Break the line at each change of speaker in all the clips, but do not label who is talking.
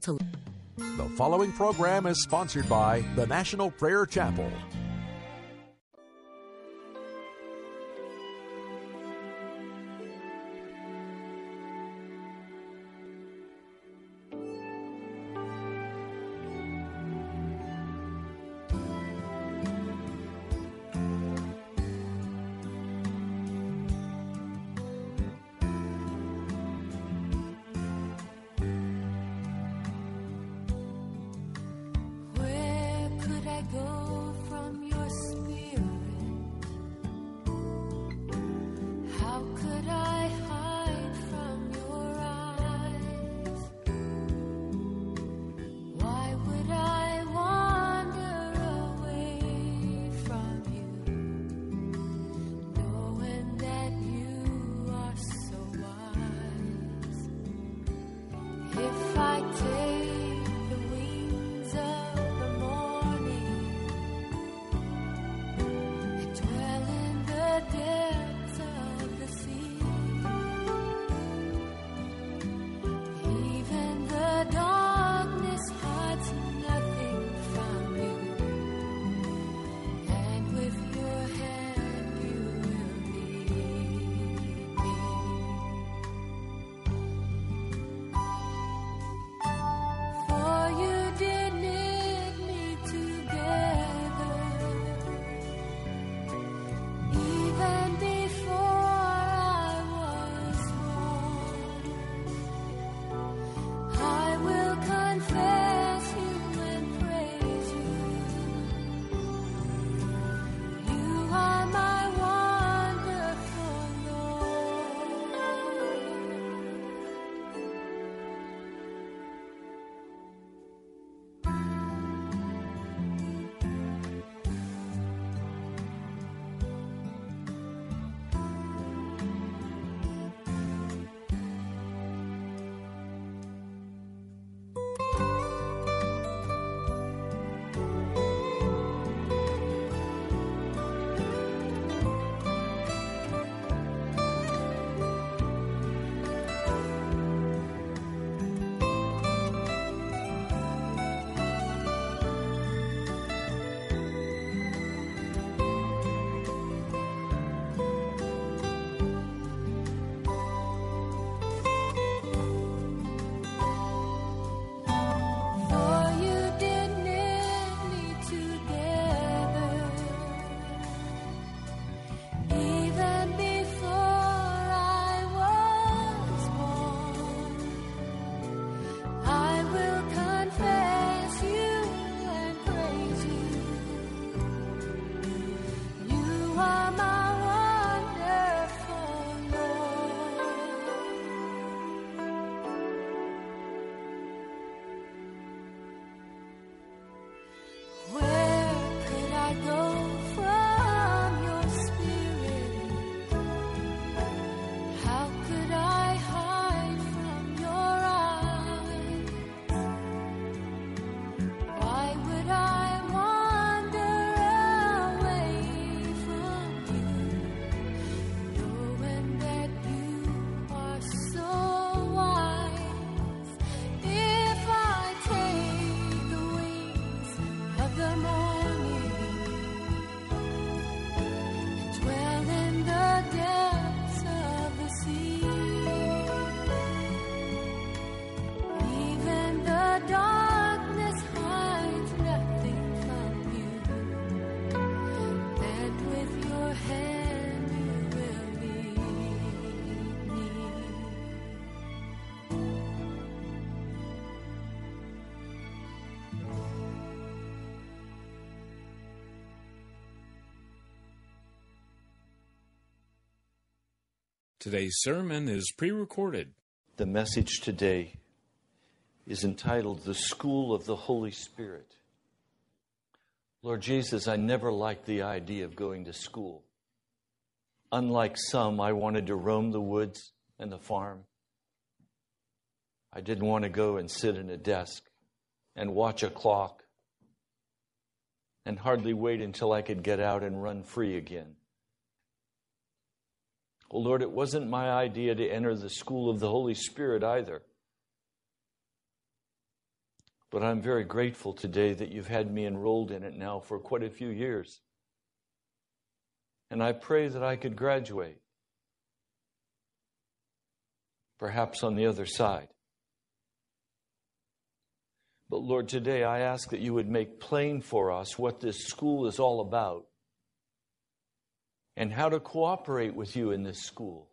to.
The following program is sponsored by the National Prayer Chapel.
Today's sermon is pre recorded.
The message today
is entitled The School of the Holy Spirit. Lord Jesus, I never liked the idea of going to school. Unlike some, I wanted to roam the woods and the farm. I didn't want to go and sit in a desk and watch a clock and hardly wait until I could get out and run free again. Oh Lord, it wasn't my idea to enter the school of the Holy Spirit either. But I'm very grateful today that you've had me enrolled in it now for quite a few years. And I pray that I could graduate, perhaps on the other side. But Lord, today I ask that you would make plain for us what this school is all about and how to cooperate with you in this school.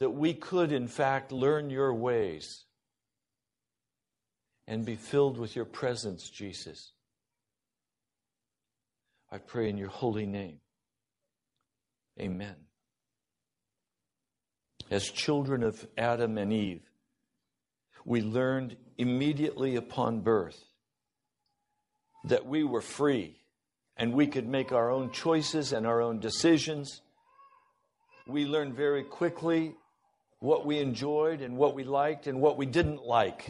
That we could, in fact, learn your ways and be filled with your presence, Jesus. I pray in your holy name. Amen. As children of Adam and Eve, we learned immediately upon birth that we were free and we could make our own choices and our own decisions. We learned very quickly what we enjoyed and what we liked and what we didn't like.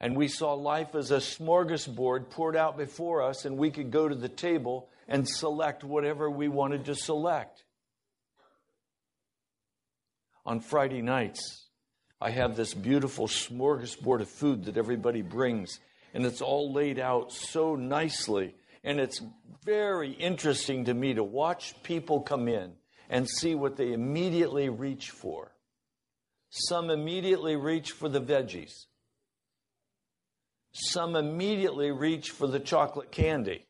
And we saw life as a smorgasbord poured out before us, and we could go to the table and select whatever we wanted to select. On Friday nights, I have this beautiful smorgasbord of food that everybody brings, and it's all laid out so nicely. And it's very interesting to me to watch people come in and see what they immediately reach for. Some immediately reach for the veggies. Some immediately reach for the chocolate candy.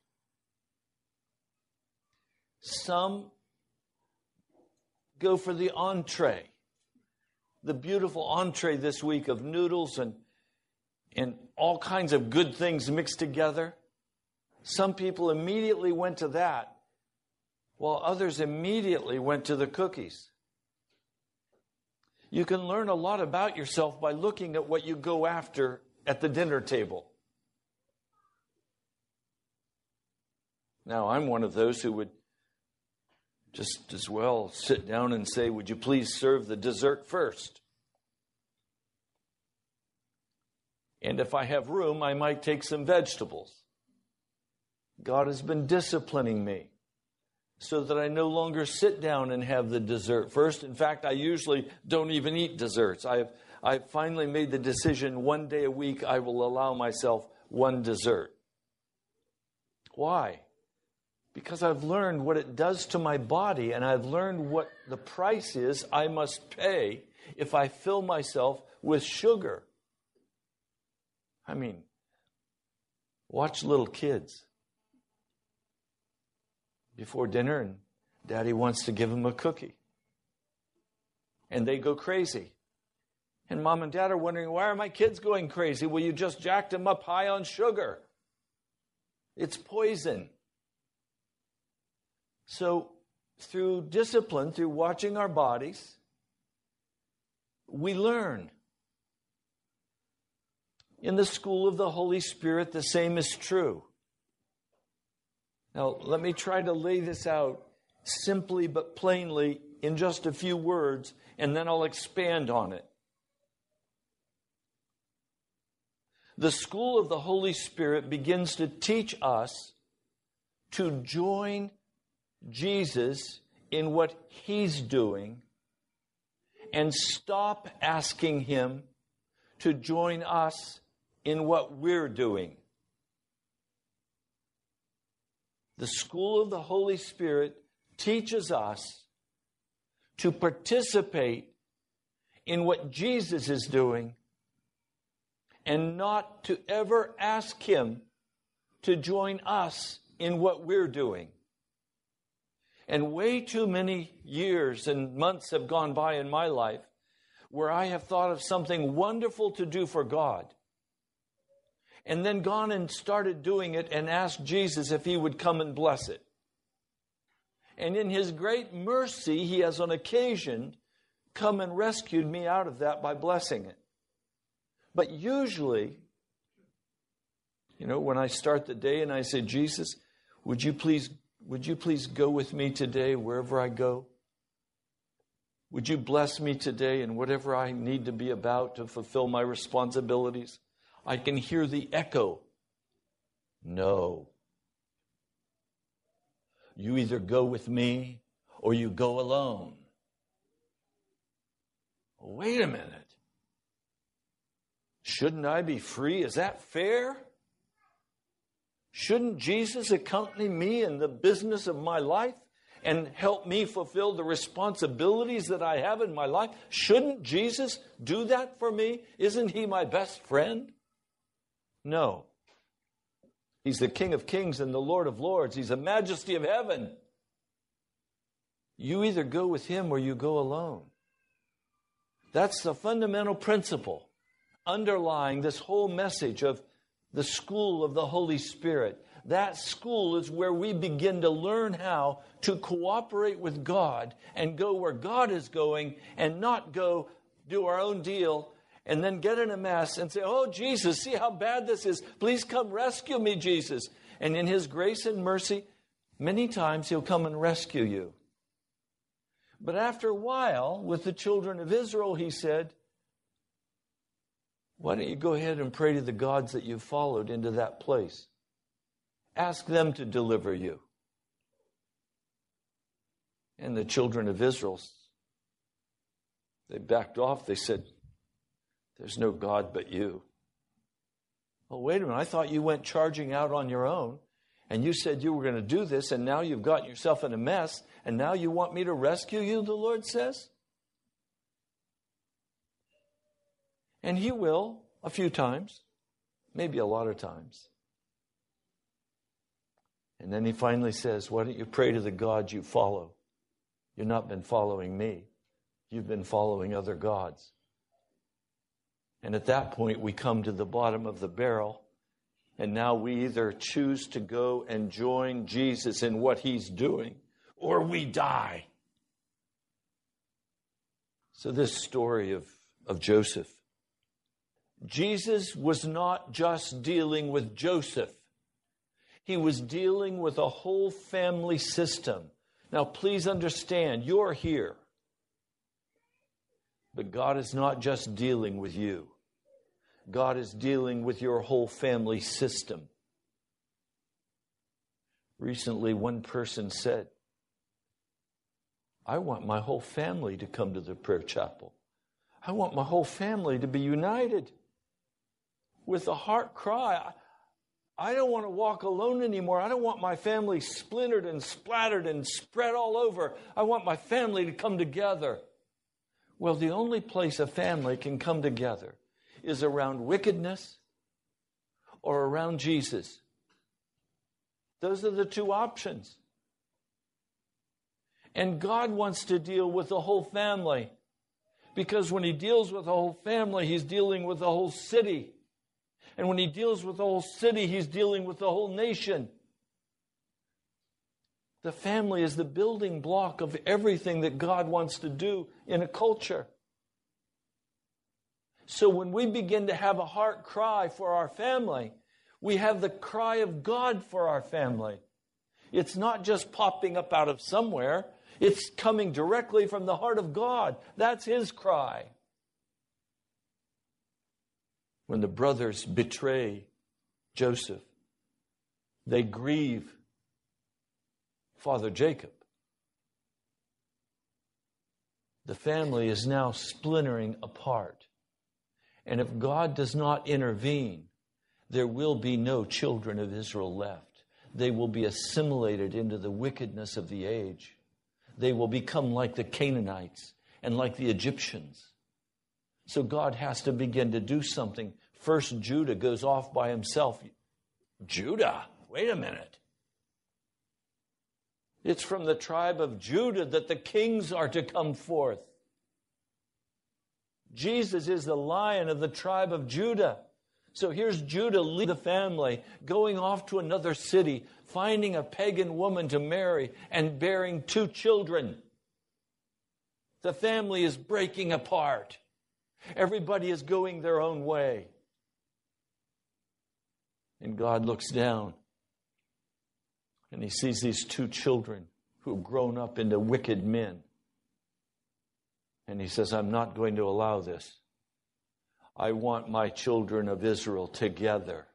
Some go for the entree. The beautiful entree this week of noodles and, and all kinds of good things mixed together. Some people immediately went to that, while others immediately went to the cookies. You can learn a lot about yourself by looking at what you go after at the dinner table. Now, I'm one of those who would just as well sit down and say, Would you please serve the dessert first? And if I have room, I might take some vegetables. God has been disciplining me so that I no longer sit down and have the dessert first. In fact, I usually don't even eat desserts. I've, I've finally made the decision one day a week I will allow myself one dessert. Why? Because I've learned what it does to my body and I've learned what the price is I must pay if I fill myself with sugar. I mean, watch little kids before dinner and daddy wants to give them a cookie. And they go crazy. And mom and dad are wondering, why are my kids going crazy? Well, you just jacked them up high on sugar. It's poison. So, through discipline, through watching our bodies, we learn. In the school of the Holy Spirit, the same is true. Now, let me try to lay this out simply but plainly in just a few words, and then I'll expand on it. The school of the Holy Spirit begins to teach us to join Jesus in what he's doing and stop asking him to join us in what we're doing. The school of the Holy Spirit teaches us to participate in what Jesus is doing and not to ever ask Him to join us in what we're doing. And way too many years and months have gone by in my life where I have thought of something wonderful to do for God and then gone and started doing it and asked Jesus if he would come and bless it. And in his great mercy, he has on occasion come and rescued me out of that by blessing it. But usually, you know, when I start the day and I say, Jesus, would you please, would you please go with me today wherever I go? Would you bless me today in whatever I need to be about to fulfill my responsibilities? I can hear the echo. No. You either go with me or you go alone. Wait a minute. Shouldn't I be free? Is that fair? Shouldn't Jesus accompany me in the business of my life and help me fulfill the responsibilities that I have in my life? Shouldn't Jesus do that for me? Isn't he my best friend? No. He's the King of Kings and the Lord of Lords. He's the majesty of heaven. You either go with him or you go alone. That's the fundamental principle underlying this whole message of the school of the Holy Spirit. That school is where we begin to learn how to cooperate with God and go where God is going and not go do our own deal and then get in a mess and say, Oh, Jesus, see how bad this is. Please come rescue me, Jesus. And in His grace and mercy, many times He'll come and rescue you. But after a while, with the children of Israel, He said, Why don't you go ahead and pray to the gods that you followed into that place? Ask them to deliver you. And the children of Israel, they backed off. They said, there's no God but you. Well, wait a minute. I thought you went charging out on your own and you said you were going to do this, and now you've gotten yourself in a mess, and now you want me to rescue you, the Lord says? And He will a few times, maybe a lot of times. And then He finally says, Why don't you pray to the God you follow? You've not been following me, you've been following other gods. And at that point, we come to the bottom of the barrel. And now we either choose to go and join Jesus in what he's doing, or we die. So, this story of, of Joseph. Jesus was not just dealing with Joseph, he was dealing with a whole family system. Now, please understand, you're here. But God is not just dealing with you. God is dealing with your whole family system. Recently, one person said, I want my whole family to come to the prayer chapel. I want my whole family to be united with a heart cry. I don't want to walk alone anymore. I don't want my family splintered and splattered and spread all over. I want my family to come together. Well, the only place a family can come together is around wickedness or around Jesus. Those are the two options. And God wants to deal with the whole family. Because when He deals with the whole family, He's dealing with the whole city. And when He deals with the whole city, He's dealing with the whole nation. The family is the building block of everything that God wants to do in a culture. So when we begin to have a heart cry for our family, we have the cry of God for our family. It's not just popping up out of somewhere, it's coming directly from the heart of God. That's His cry. When the brothers betray Joseph, they grieve Father Jacob. The family is now splintering apart. And if God does not intervene, there will be no children of Israel left. They will be assimilated into the wickedness of the age. They will become like the Canaanites and like the Egyptians. So God has to begin to do something. First, Judah goes off by himself. Judah? Wait a minute. It's from the tribe of Judah that the kings are to come forth. Jesus is the lion of the tribe of Judah. So here's Judah leading the family, going off to another city, finding a pagan woman to marry, and bearing two children. The family is breaking apart. Everybody is going their own way. And God looks down and he sees these two children who have grown up into wicked men. And he says, I'm not going to allow this. I want my children of Israel together.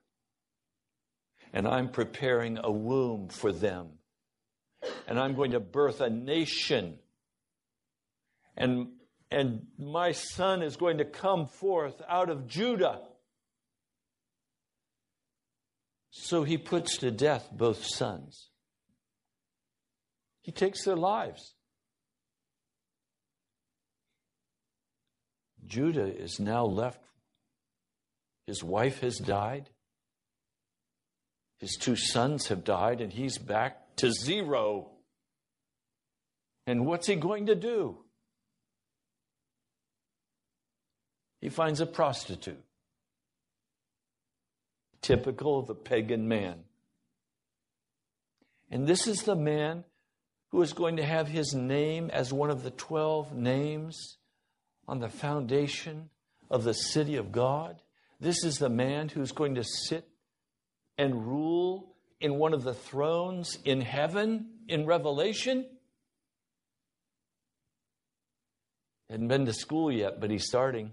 And I'm preparing a womb for them. And I'm going to birth a nation. And, and my son is going to come forth out of Judah. So he puts to death both sons. He takes their lives. Judah is now left. His wife has died. His two sons have died, and he's back to zero. And what's he going to do? He finds a prostitute, typical of the pagan man. And this is the man who is going to have his name as one of the 12 names on the foundation of the city of God. This is the man who's going to sit and rule in one of the thrones in heaven in Revelation. Hadn't been to school yet, but he's starting.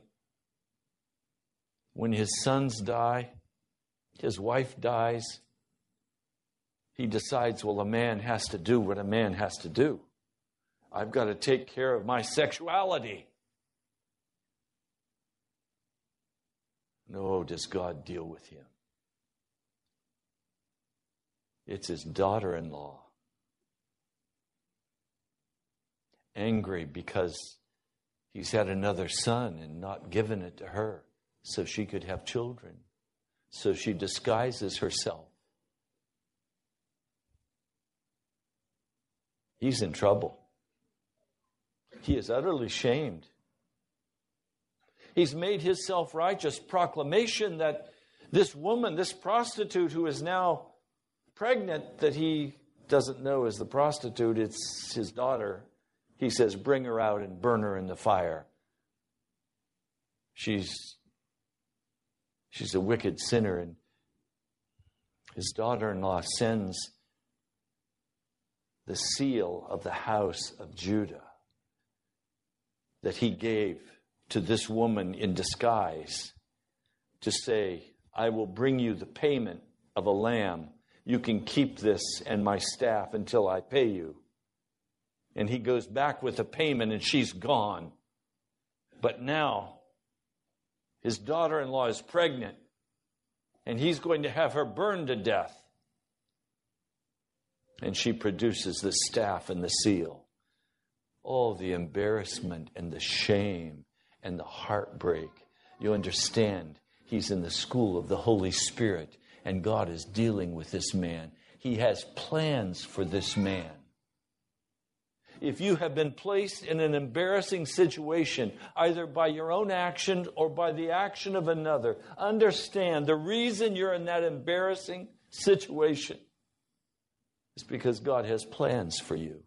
When his sons die, his wife dies, he decides, well, a man has to do what a man has to do. I've got to take care of my sexuality. No, does God deal with him? It's his daughter in law. Angry because he's had another son and not given it to her so she could have children. So she disguises herself he's in trouble. He is utterly shamed. He's made his self righteous proclamation that this woman, this prostitute who is now pregnant, that he doesn't know is the prostitute, it's his daughter. He says, Bring her out and burn her in the fire. She's, she's a wicked sinner, and his daughter in law sends the seal of the house of Judah that he gave to this woman in disguise to say, I will bring you the payment of a lamb. You can keep this and my staff until I pay you. And he goes back with the payment and she's gone. But now his daughter in law is pregnant and he's going to have her burned to death and she produces the staff and the seal. Oh, the embarrassment and the shame and the heartbreak. You understand, he's in the school of the Holy Spirit, and God is dealing with this man. He has plans for this man. If you have been placed in an embarrassing situation, either by your own action or by the action of another, understand the reason you're in that embarrassing situation it's because God has plans for you.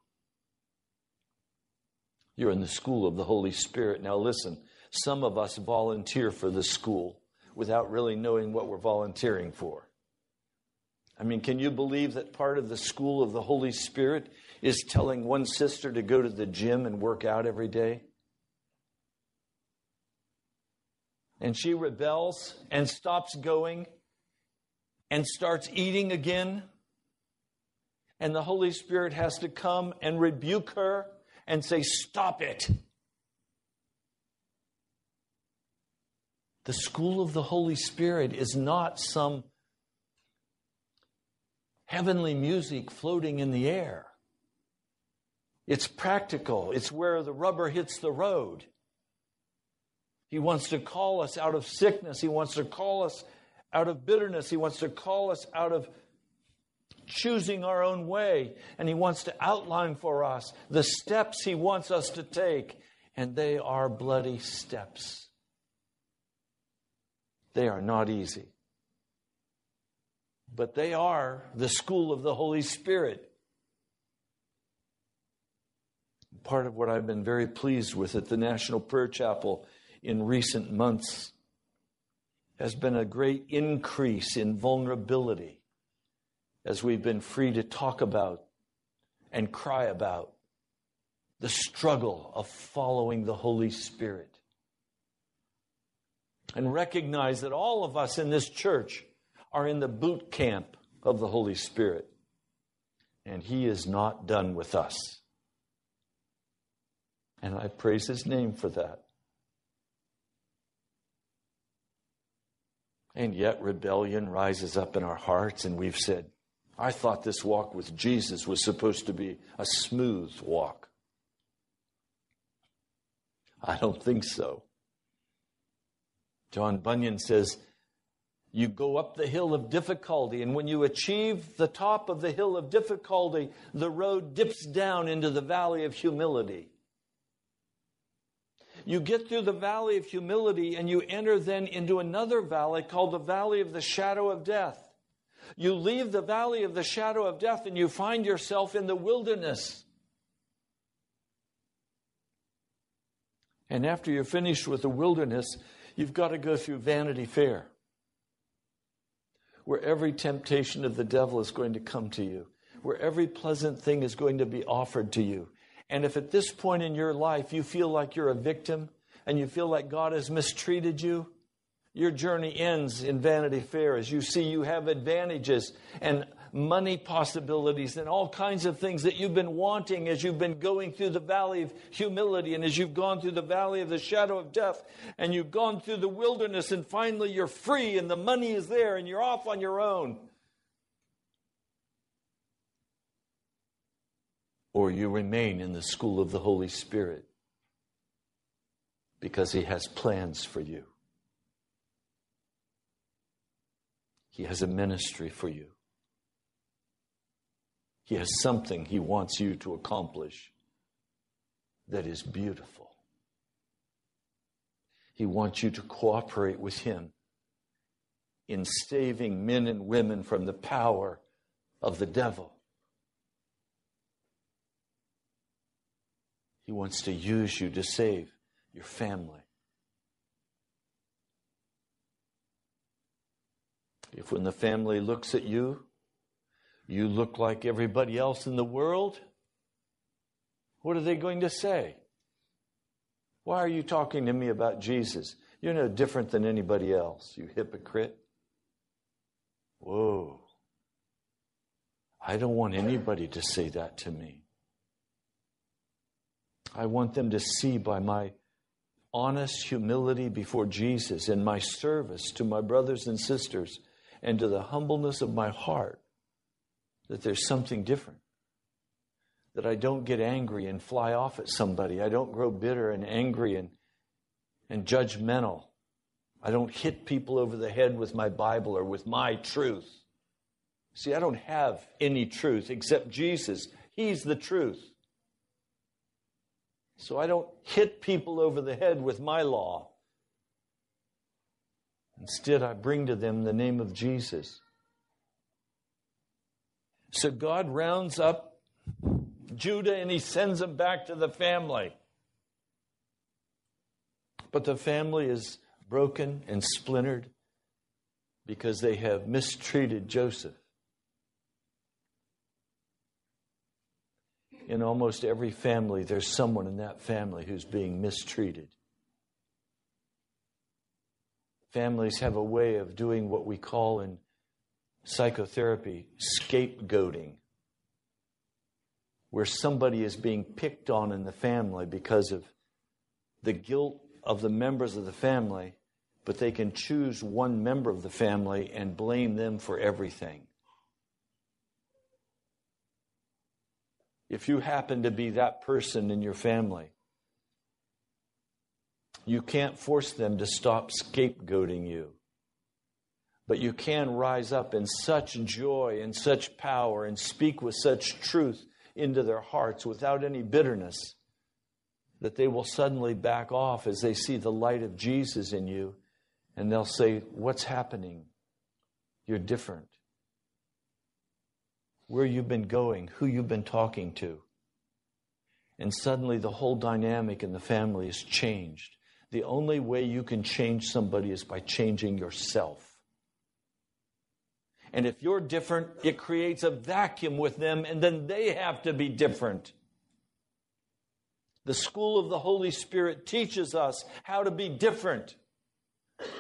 You're in the school of the Holy Spirit. Now, listen, some of us volunteer for the school without really knowing what we're volunteering for. I mean, can you believe that part of the school of the Holy Spirit is telling one sister to go to the gym and work out every day? And she rebels and stops going and starts eating again and the Holy Spirit has to come and rebuke her and say, Stop it. The school of the Holy Spirit is not some heavenly music floating in the air. It's practical, it's where the rubber hits the road. He wants to call us out of sickness, He wants to call us out of bitterness, He wants to call us out of choosing our own way, and He wants to outline for us the steps He wants us to take, and they are bloody steps. They are not easy, but they are the school of the Holy Spirit. Part of what I've been very pleased with at the National Prayer Chapel in recent months has been a great increase in vulnerability as we've been free to talk about and cry about the struggle of following the Holy Spirit. And recognize that all of us in this church are in the boot camp of the Holy Spirit. And He is not done with us. And I praise His name for that. And yet, rebellion rises up in our hearts, and we've said, I thought this walk with Jesus was supposed to be a smooth walk. I don't think so. John Bunyan says, You go up the hill of difficulty, and when you achieve the top of the hill of difficulty, the road dips down into the valley of humility. You get through the valley of humility, and you enter then into another valley called the valley of the shadow of death. You leave the valley of the shadow of death, and you find yourself in the wilderness. And after you're finished with the wilderness, you've got to go through Vanity Fair, where every temptation of the devil is going to come to you, where every pleasant thing is going to be offered to you. And if at this point in your life you feel like you're a victim and you feel like God has mistreated you, your journey ends in Vanity Fair as you see you have advantages and money possibilities and all kinds of things that you've been wanting as you've been going through the valley of humility and as you've gone through the valley of the shadow of death and you've gone through the wilderness and finally you're free and the money is there and you're off on your own. Or you remain in the school of the Holy Spirit because He has plans for you. He has a ministry for you. He has something He wants you to accomplish that is beautiful. He wants you to cooperate with Him in saving men and women from the power of the devil. He wants to use you to save your family. If when the family looks at you, you look like everybody else in the world, what are they going to say? Why are you talking to me about Jesus? You're no different than anybody else, you hypocrite. Whoa. I don't want anybody to say that to me. I want them to see by my honest humility before Jesus and my service to my brothers and sisters and to the humbleness of my heart that there's something different. That I don't get angry and fly off at somebody. I don't grow bitter and angry and, and judgmental. I don't hit people over the head with my Bible or with my truth. See, I don't have any truth except Jesus. He's the truth. So I don't hit people over the head with my law. Instead, I bring to them the name of Jesus. So God rounds up Judah and he sends them back to the family. But the family is broken and splintered because they have mistreated Joseph. In almost every family, there's someone in that family who's being mistreated. Families have a way of doing what we call in psychotherapy scapegoating, where somebody is being picked on in the family because of the guilt of the members of the family, but they can choose one member of the family and blame them for everything. If you happen to be that person in your family, you can't force them to stop scapegoating you. But you can rise up in such joy and such power and speak with such truth into their hearts without any bitterness that they will suddenly back off as they see the light of Jesus in you and they'll say, What's happening? You're different. Where you've been going, who you've been talking to. And suddenly the whole dynamic in the family is changed. The only way you can change somebody is by changing yourself. And if you're different, it creates a vacuum with them, and then they have to be different. The school of the Holy Spirit teaches us how to be different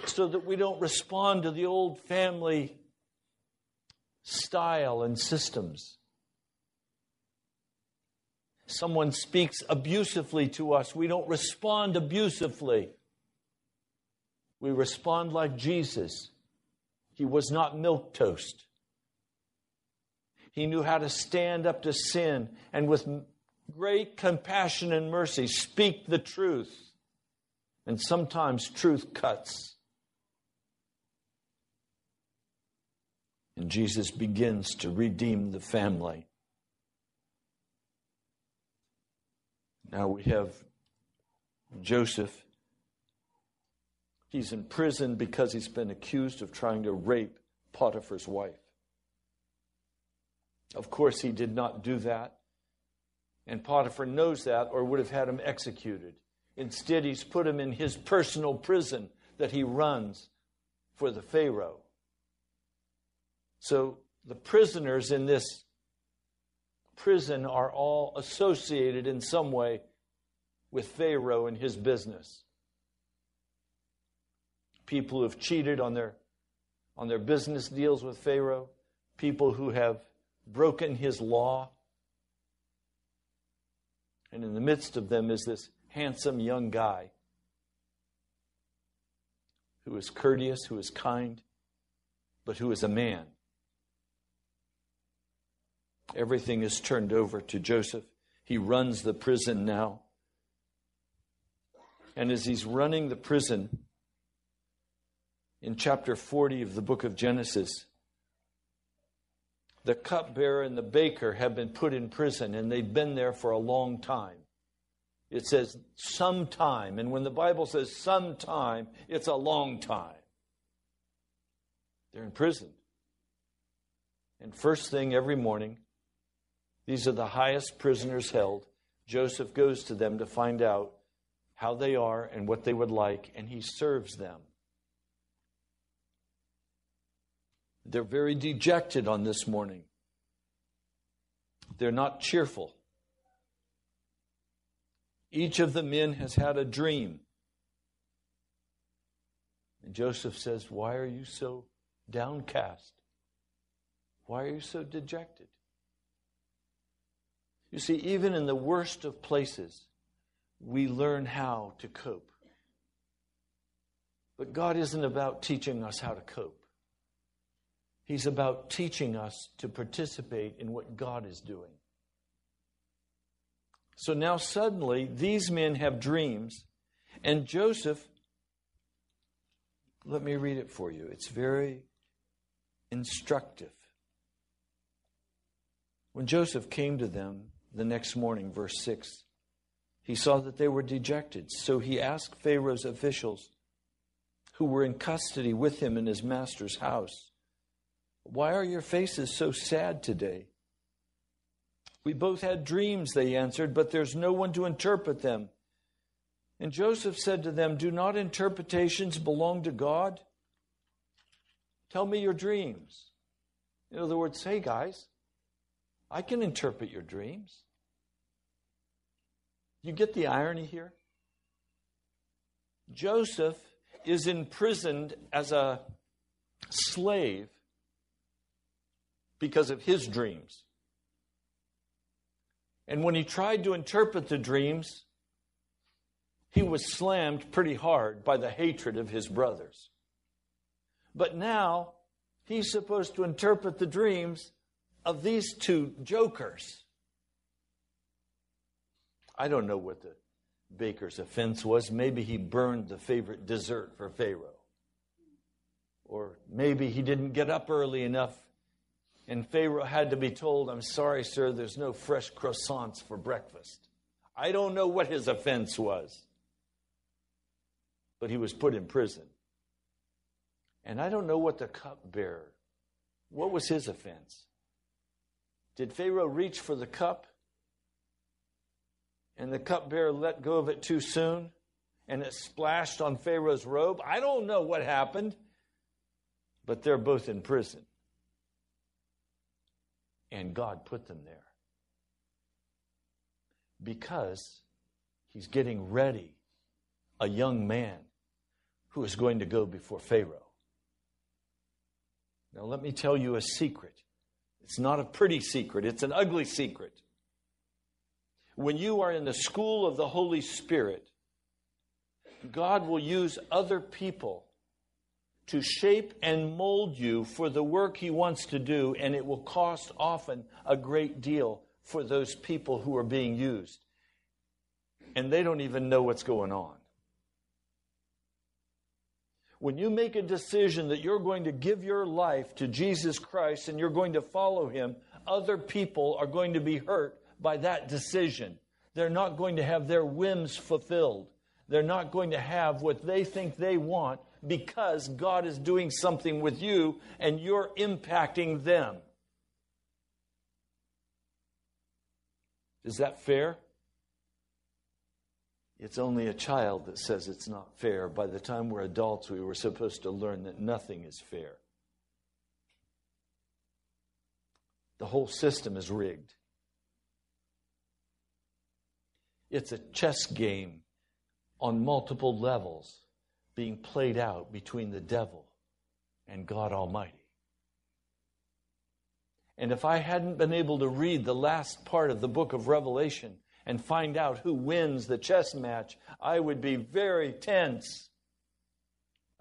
so that we don't respond to the old family style and systems. Someone speaks abusively to us, we don't respond abusively. We respond like Jesus. He was not milk toast. He knew how to stand up to sin and with great compassion and mercy speak the truth. And sometimes truth cuts. And Jesus begins to redeem the family. Now we have Joseph. He's in prison because he's been accused of trying to rape Potiphar's wife. Of course, he did not do that. And Potiphar knows that or would have had him executed. Instead, he's put him in his personal prison that he runs for the Pharaoh. So the prisoners in this prison are all associated in some way with Pharaoh and his business. People who have cheated on their, on their business deals with Pharaoh, people who have broken his law. And in the midst of them is this handsome young guy who is courteous, who is kind, but who is a man. Everything is turned over to Joseph. He runs the prison now. And as he's running the prison, in chapter 40 of the book of Genesis, the cupbearer and the baker have been put in prison, and they've been there for a long time. It says sometime, and when the Bible says sometime, it's a long time. They're in prison. And first thing every morning, these are the highest prisoners held. Joseph goes to them to find out how they are and what they would like, and he serves them. They're very dejected on this morning. They're not cheerful. Each of the men has had a dream. And Joseph says, Why are you so downcast? Why are you so dejected? You see, even in the worst of places, we learn how to cope. But God isn't about teaching us how to cope. He's about teaching us to participate in what God is doing. So now suddenly these men have dreams, and Joseph, let me read it for you. It's very instructive. When Joseph came to them the next morning, verse 6, he saw that they were dejected. So he asked Pharaoh's officials who were in custody with him in his master's house, Why are your faces so sad today? We both had dreams, they answered, but there's no one to interpret them. And Joseph said to them, Do not interpretations belong to God? Tell me your dreams. In other words, hey guys, I can interpret your dreams. You get the irony here? Joseph is imprisoned as a slave because of his dreams. And when he tried to interpret the dreams, he was slammed pretty hard by the hatred of his brothers. But now he's supposed to interpret the dreams of these two jokers. I don't know what the baker's offense was. Maybe he burned the favorite dessert for Pharaoh. Or maybe he didn't get up early enough and Pharaoh had to be told, I'm sorry, sir, there's no fresh croissants for breakfast. I don't know what his offense was, but he was put in prison. And I don't know what the cupbearer, what was his offense? Did Pharaoh reach for the cup and the cupbearer let go of it too soon, and it splashed on Pharaoh's robe. I don't know what happened, but they're both in prison. And God put them there because he's getting ready a young man who is going to go before Pharaoh. Now, let me tell you a secret. It's not a pretty secret, it's an ugly secret. When you are in the school of the Holy Spirit, God will use other people to shape and mold you for the work He wants to do, and it will cost often a great deal for those people who are being used. And they don't even know what's going on. When you make a decision that you're going to give your life to Jesus Christ and you're going to follow Him, other people are going to be hurt by that decision. They're not going to have their whims fulfilled. They're not going to have what they think they want because God is doing something with you and you're impacting them. Is that fair? It's only a child that says it's not fair. By the time we're adults, we were supposed to learn that nothing is fair. The whole system is rigged. It's a chess game on multiple levels being played out between the devil and God Almighty. And if I hadn't been able to read the last part of the book of Revelation, and find out who wins the chess match, I would be very tense.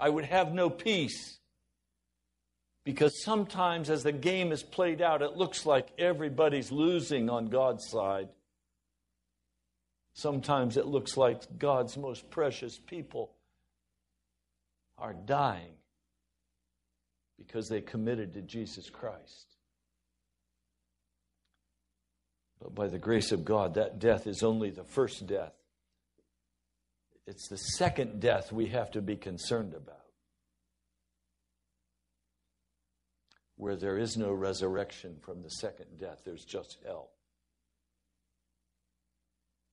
I would have no peace. Because sometimes, as the game is played out, it looks like everybody's losing on God's side. Sometimes it looks like God's most precious people are dying because they committed to Jesus Christ. But by the grace of God, that death is only the first death. It's the second death we have to be concerned about. Where there is no resurrection from the second death, there's just hell.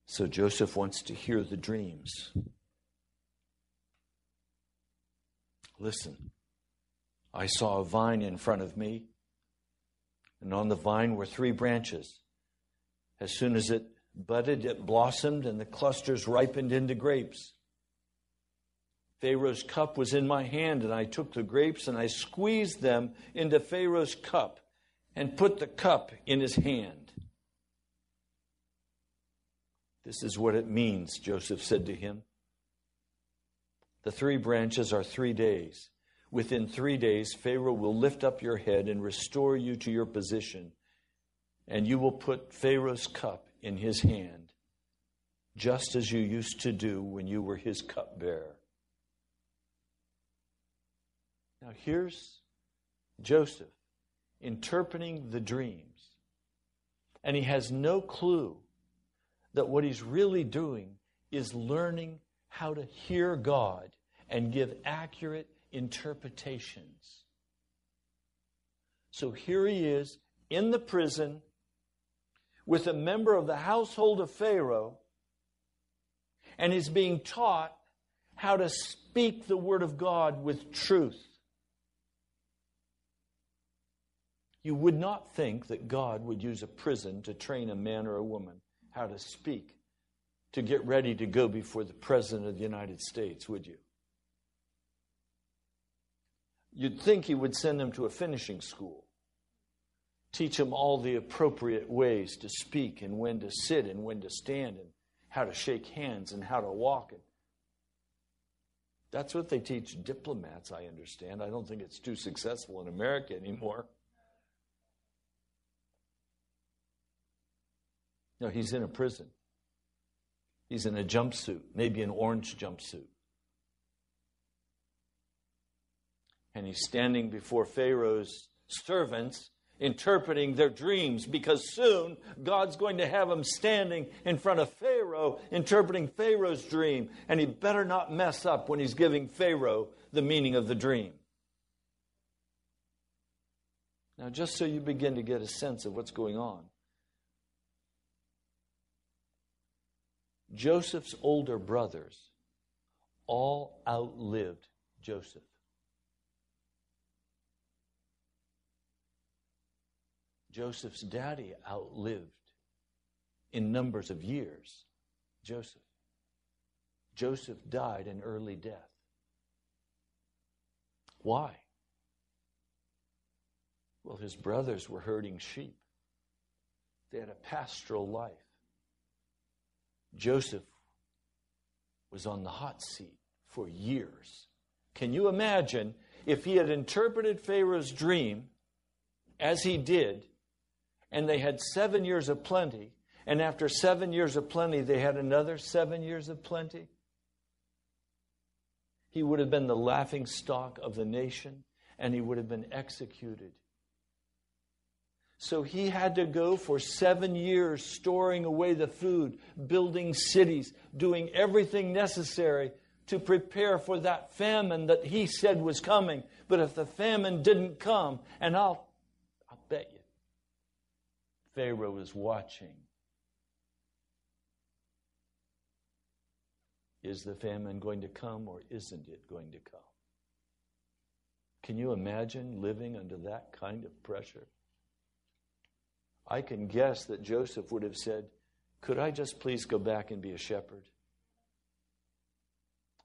So Joseph wants to hear the dreams. Listen, I saw a vine in front of me, and on the vine were three branches. As soon as it budded, it blossomed, and the clusters ripened into grapes. Pharaoh's cup was in my hand, and I took the grapes and I squeezed them into Pharaoh's cup and put the cup in his hand. This is what it means, Joseph said to him. The three branches are three days. Within three days, Pharaoh will lift up your head and restore you to your position and you will put Pharaoh's cup in his hand, just as you used to do when you were his cupbearer. Now, here's Joseph interpreting the dreams, and he has no clue that what he's really doing is learning how to hear God and give accurate interpretations. So here he is in the prison with a member of the household of Pharaoh and is being taught how to speak the word of God with truth. You would not think that God would use a prison to train a man or a woman how to speak to get ready to go before the President of the United States, would you? You'd think he would send them to a finishing school teach them all the appropriate ways to speak and when to sit and when to stand and how to shake hands and how to walk. And that's what they teach diplomats, I understand. I don't think it's too successful in America anymore. No, he's in a prison. He's in a jumpsuit, maybe an orange jumpsuit. And he's standing before Pharaoh's servants interpreting their dreams because soon God's going to have him standing in front of Pharaoh interpreting Pharaoh's dream. And he better not mess up when he's giving Pharaoh the meaning of the dream. Now, just so you begin to get a sense of what's going on, Joseph's older brothers all outlived Joseph. Joseph's daddy outlived in numbers of years Joseph. Joseph died an early death. Why? Well, his brothers were herding sheep, they had a pastoral life. Joseph was on the hot seat for years. Can you imagine if he had interpreted Pharaoh's dream as he did, and they had seven years of plenty, and after seven years of plenty, they had another seven years of plenty? He would have been the laughing stock of the nation, and he would have been executed. So he had to go for seven years storing away the food, building cities, doing everything necessary to prepare for that famine that he said was coming. But if the famine didn't come, and I'll, Pharaoh is watching. Is the famine going to come or isn't it going to come? Can you imagine living under that kind of pressure? I can guess that Joseph would have said, Could I just please go back and be a shepherd?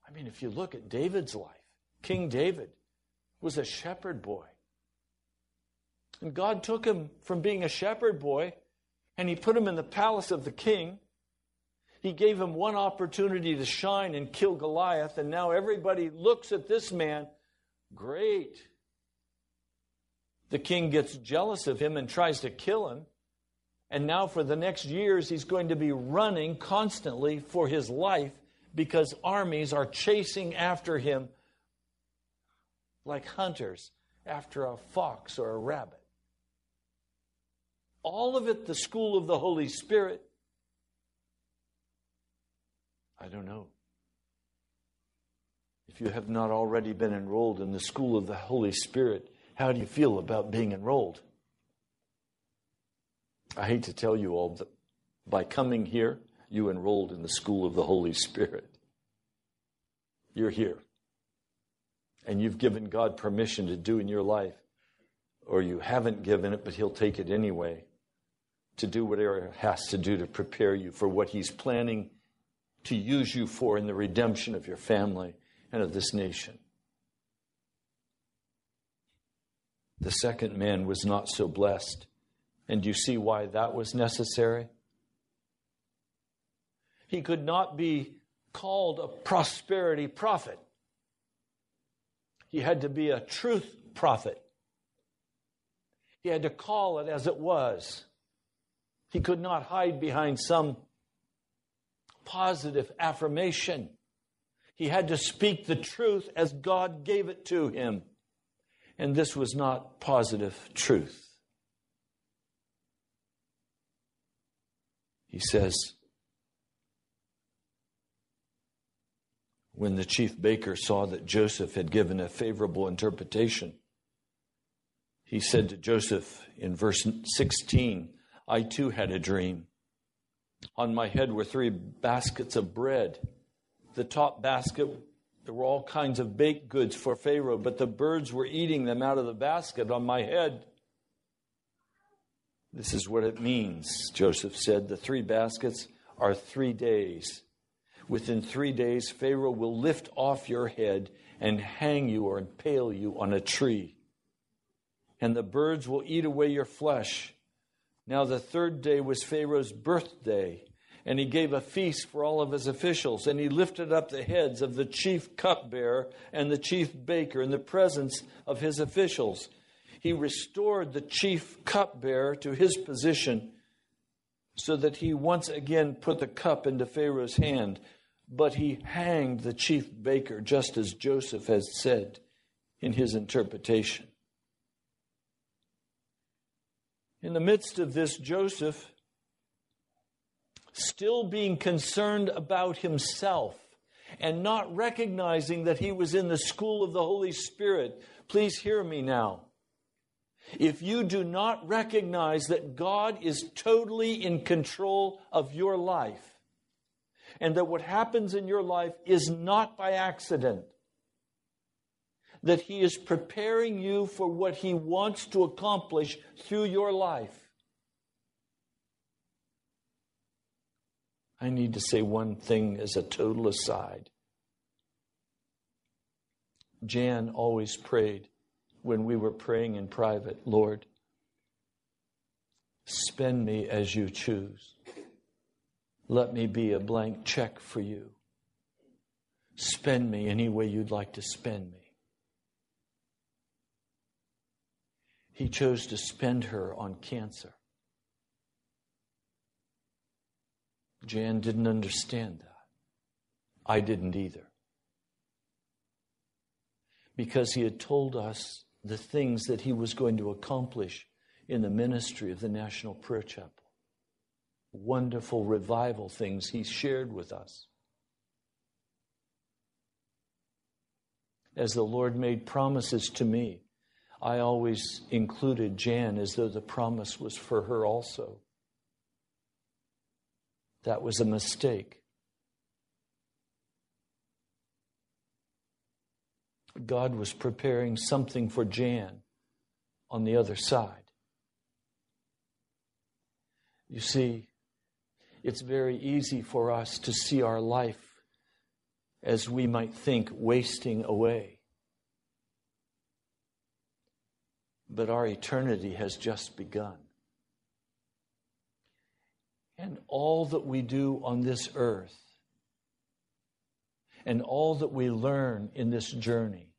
I mean, if you look at David's life, King David was a shepherd boy. And God took him from being a shepherd boy and he put him in the palace of the king. He gave him one opportunity to shine and kill Goliath, and now everybody looks at this man. Great. The king gets jealous of him and tries to kill him. And now, for the next years, he's going to be running constantly for his life because armies are chasing after him like hunters after a fox or a rabbit. All of it the school of the Holy Spirit. I don't know. If you have not already been enrolled in the school of the Holy Spirit, how do you feel about being enrolled? I hate to tell you all that by coming here, you enrolled in the school of the Holy Spirit. You're here. And you've given God permission to do in your life, or you haven't given it, but He'll take it anyway, to do whatever it has to do to prepare you for what He's planning to use you for in the redemption of your family and of this nation. The second man was not so blessed. And do you see why that was necessary? He could not be called a prosperity prophet. He had to be a truth prophet. He had to call it as it was. He could not hide behind some positive affirmation. He had to speak the truth as God gave it to him. And this was not positive truth. He says, when the chief baker saw that Joseph had given a favorable interpretation, he said to Joseph in verse 16, I too had a dream. On my head were three baskets of bread. The top basket, there were all kinds of baked goods for Pharaoh, but the birds were eating them out of the basket on my head. This is what it means, Joseph said. The three baskets are three days. Within three days, Pharaoh will lift off your head and hang you or impale you on a tree. And the birds will eat away your flesh. Now, the third day was Pharaoh's birthday, and he gave a feast for all of his officials. And he lifted up the heads of the chief cupbearer and the chief baker in the presence of his officials he restored the chief cupbearer to his position so that he once again put the cup into Pharaoh's hand. But he hanged the chief baker, just as Joseph had said in his interpretation. In the midst of this, Joseph, still being concerned about himself and not recognizing that he was in the school of the Holy Spirit, please hear me now. If you do not recognize that God is totally in control of your life, and that what happens in your life is not by accident. That He is preparing you for what He wants to accomplish through your life. I need to say one thing as a total aside. Jan always prayed when we were praying in private Lord, spend me as you choose. Let me be a blank check for you. Spend me any way you'd like to spend me. He chose to spend her on cancer. Jan didn't understand that. I didn't either. Because he had told us the things that he was going to accomplish in the ministry of the National Prayer Chapel. Wonderful revival things he shared with us. As the Lord made promises to me, I always included Jan as though the promise was for her also. That was a mistake. God was preparing something for Jan on the other side. You see, it's very easy for us to see our life as we might think wasting away. But our eternity has just begun. And all that we do on this earth and all that we learn in this journey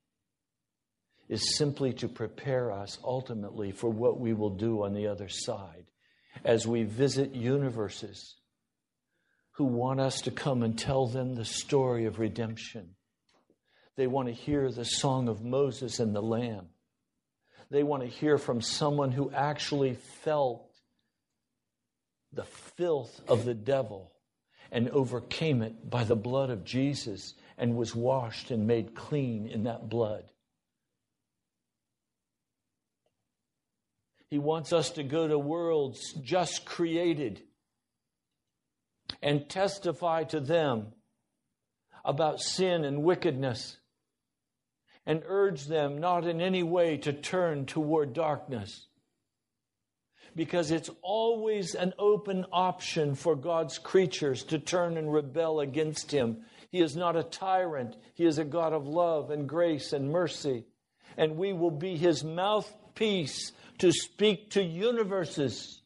is simply to prepare us ultimately for what we will do on the other side as we visit universes who want us to come and tell them the story of redemption. They want to hear the song of Moses and the Lamb. They want to hear from someone who actually felt the filth of the devil and overcame it by the blood of Jesus and was washed and made clean in that blood. He wants us to go to worlds just created and testify to them about sin and wickedness and urge them not in any way to turn toward darkness because it's always an open option for God's creatures to turn and rebel against Him. He is not a tyrant, He is a God of love and grace and mercy. And we will be His mouthpiece to speak to universes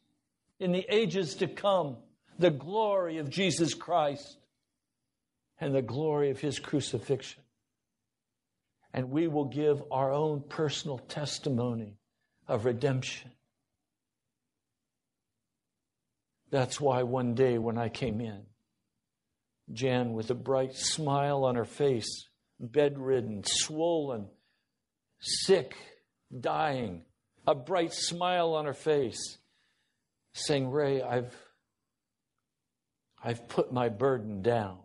in the ages to come the glory of Jesus Christ and the glory of His crucifixion. And we will give our own personal testimony of redemption That's why one day when I came in, Jan, with a bright smile on her face, bedridden, swollen, sick, dying, a bright smile on her face, saying, Ray, I've, I've put my burden down.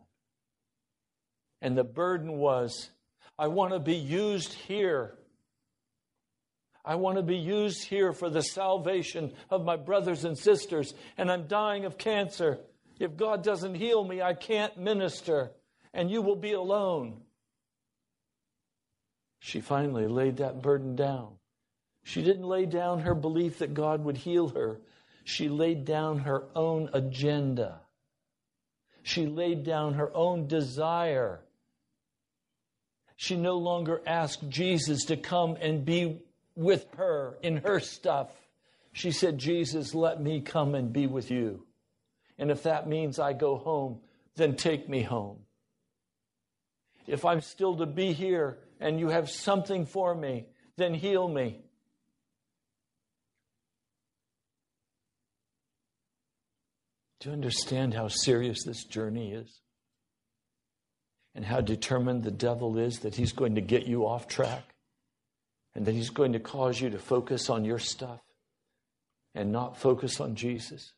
And the burden was, I want to be used here I want to be used here for the salvation of my brothers and sisters, and I'm dying of cancer. If God doesn't heal me, I can't minister, and you will be alone. She finally laid that burden down. She didn't lay down her belief that God would heal her, she laid down her own agenda. She laid down her own desire. She no longer asked Jesus to come and be with her in her stuff. She said, Jesus, let me come and be with you. And if that means I go home, then take me home. If I'm still to be here and you have something for me, then heal me. Do you understand how serious this journey is? And how determined the devil is that he's going to get you off track? and that He's going to cause you to focus on your stuff and not focus on Jesus.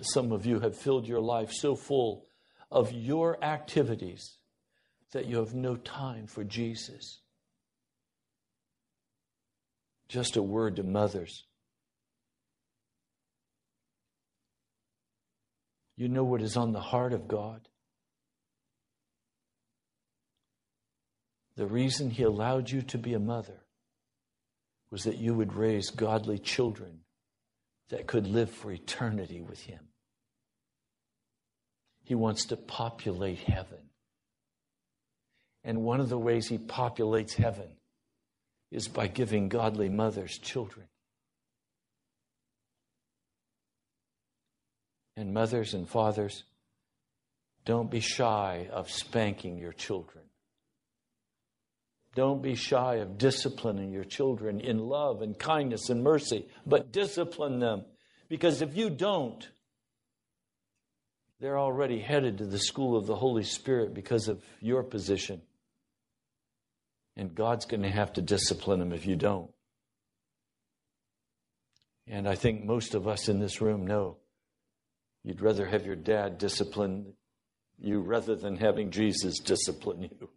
Some of you have filled your life so full of your activities that you have no time for Jesus. Just a word to mothers. You know what is on the heart of God? The reason He allowed you to be a mother was that you would raise godly children that could live for eternity with Him. He wants to populate heaven. And one of the ways He populates heaven is by giving godly mothers children. And mothers and fathers, don't be shy of spanking your children. Don't be shy of disciplining your children in love and kindness and mercy, but discipline them. Because if you don't, they're already headed to the school of the Holy Spirit because of your position. And God's going to have to discipline them if you don't. And I think most of us in this room know you'd rather have your dad discipline you rather than having Jesus discipline you.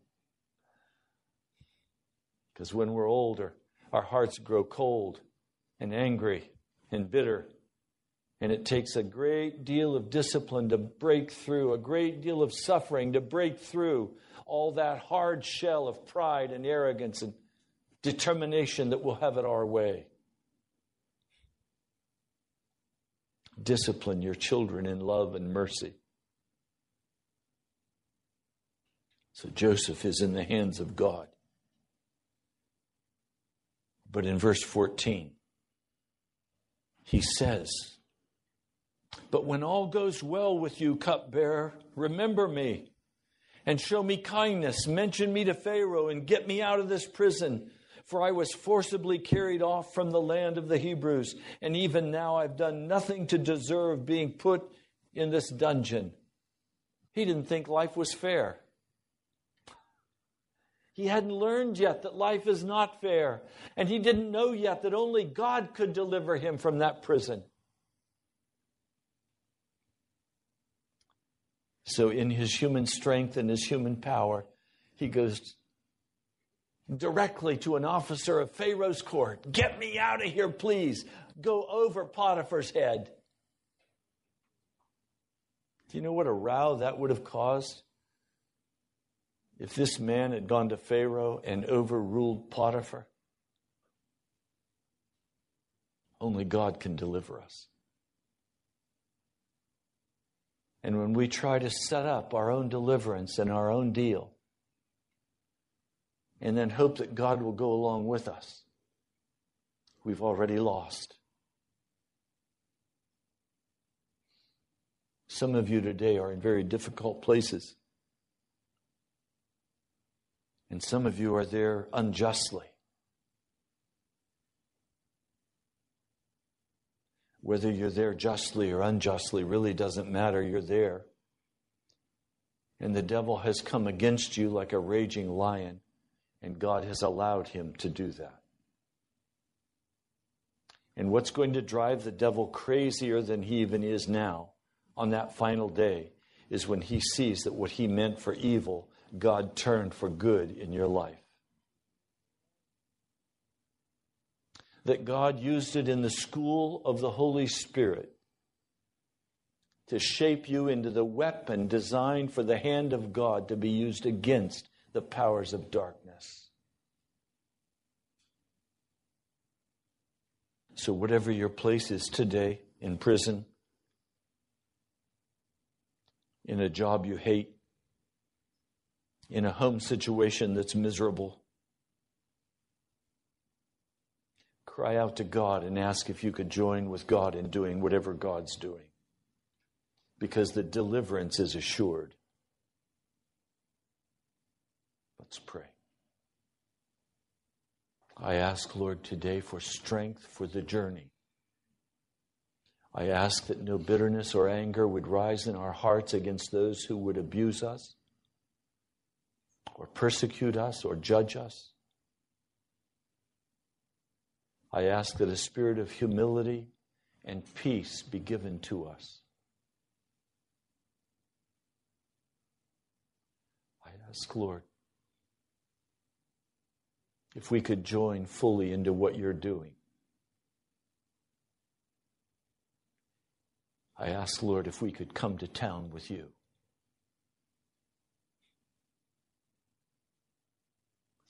Because when we're older, our hearts grow cold and angry and bitter. And it takes a great deal of discipline to break through, a great deal of suffering to break through all that hard shell of pride and arrogance and determination that we'll have it our way. Discipline your children in love and mercy. So Joseph is in the hands of God. But in verse 14, he says, But when all goes well with you, cupbearer, remember me and show me kindness. Mention me to Pharaoh and get me out of this prison. For I was forcibly carried off from the land of the Hebrews, and even now I've done nothing to deserve being put in this dungeon. He didn't think life was fair. He hadn't learned yet that life is not fair. And he didn't know yet that only God could deliver him from that prison. So, in his human strength and his human power, he goes directly to an officer of Pharaoh's court Get me out of here, please. Go over Potiphar's head. Do you know what a row that would have caused? if this man had gone to Pharaoh and overruled Potiphar? Only God can deliver us. And when we try to set up our own deliverance and our own deal, and then hope that God will go along with us, we've already lost. Some of you today are in very difficult places. And some of you are there unjustly. Whether you're there justly or unjustly really doesn't matter. You're there. And the devil has come against you like a raging lion, and God has allowed him to do that. And what's going to drive the devil crazier than he even is now on that final day is when he sees that what he meant for evil God turned for good in your life. That God used it in the school of the Holy Spirit to shape you into the weapon designed for the hand of God to be used against the powers of darkness. So, whatever your place is today in prison, in a job you hate, in a home situation that's miserable, cry out to God and ask if you could join with God in doing whatever God's doing. Because the deliverance is assured. Let's pray. I ask, Lord, today for strength for the journey. I ask that no bitterness or anger would rise in our hearts against those who would abuse us or persecute us or judge us. I ask that a spirit of humility and peace be given to us. I ask, Lord, if we could join fully into what you're doing. I ask, Lord, if we could come to town with you.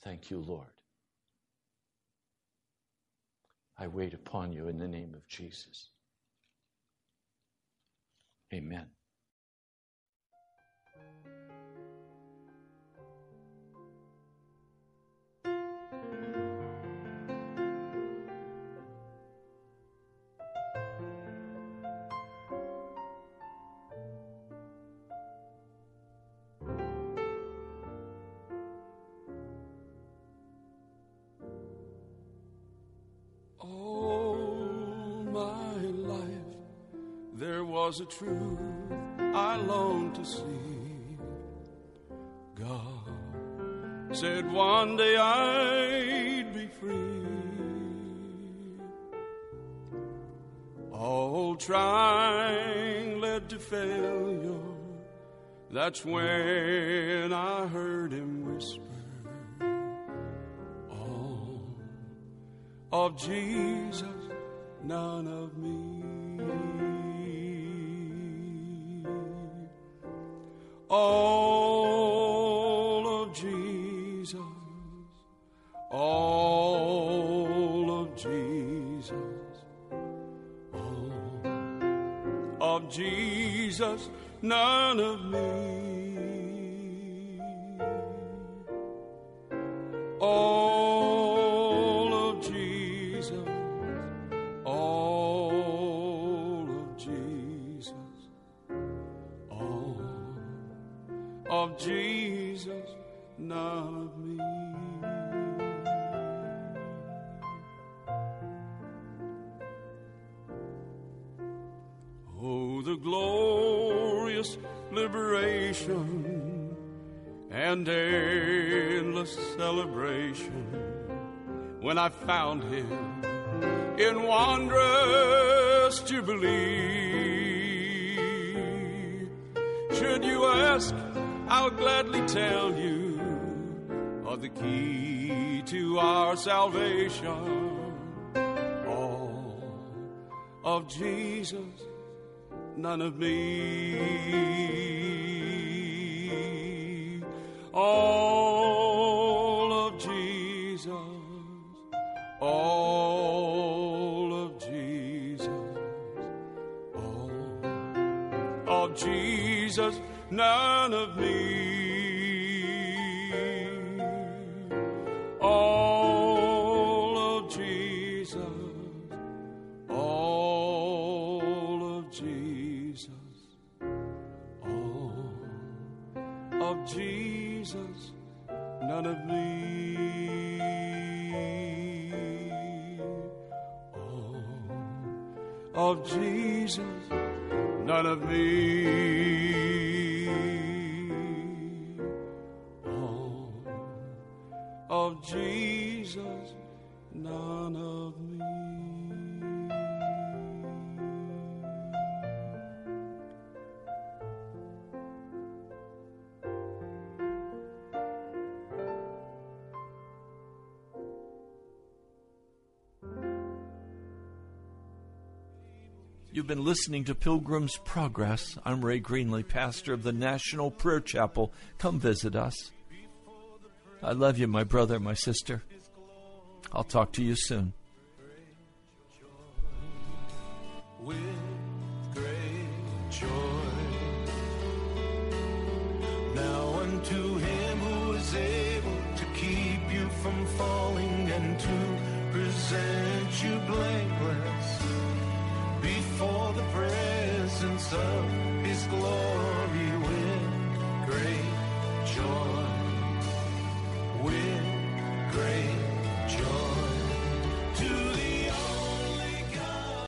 Thank you, Lord. I wait upon you in the name of Jesus. Amen.
Was a truth I longed to see. God said one day I'd be free. All trying led to failure. That's when I heard him whisper. All of Jesus, none and endless celebration when I found him in wondrous jubilee. Should you ask, I'll gladly tell you of the key to our salvation. All of Jesus, none of me. All of Jesus, all of Jesus, all of Jesus, none of me. None of me. All of Jesus, none of me. All of Jesus, none of me.
You've been listening to Pilgrim's Progress. I'm Ray Greenley, pastor of the National Prayer Chapel. Come visit us. I love you, my brother, my sister. I'll talk to you soon.
with great joy. Now unto him who is able to keep you from falling and to present you blameless before the presence of his glory with great joy. With great joy. To the only God.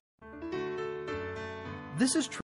This is true.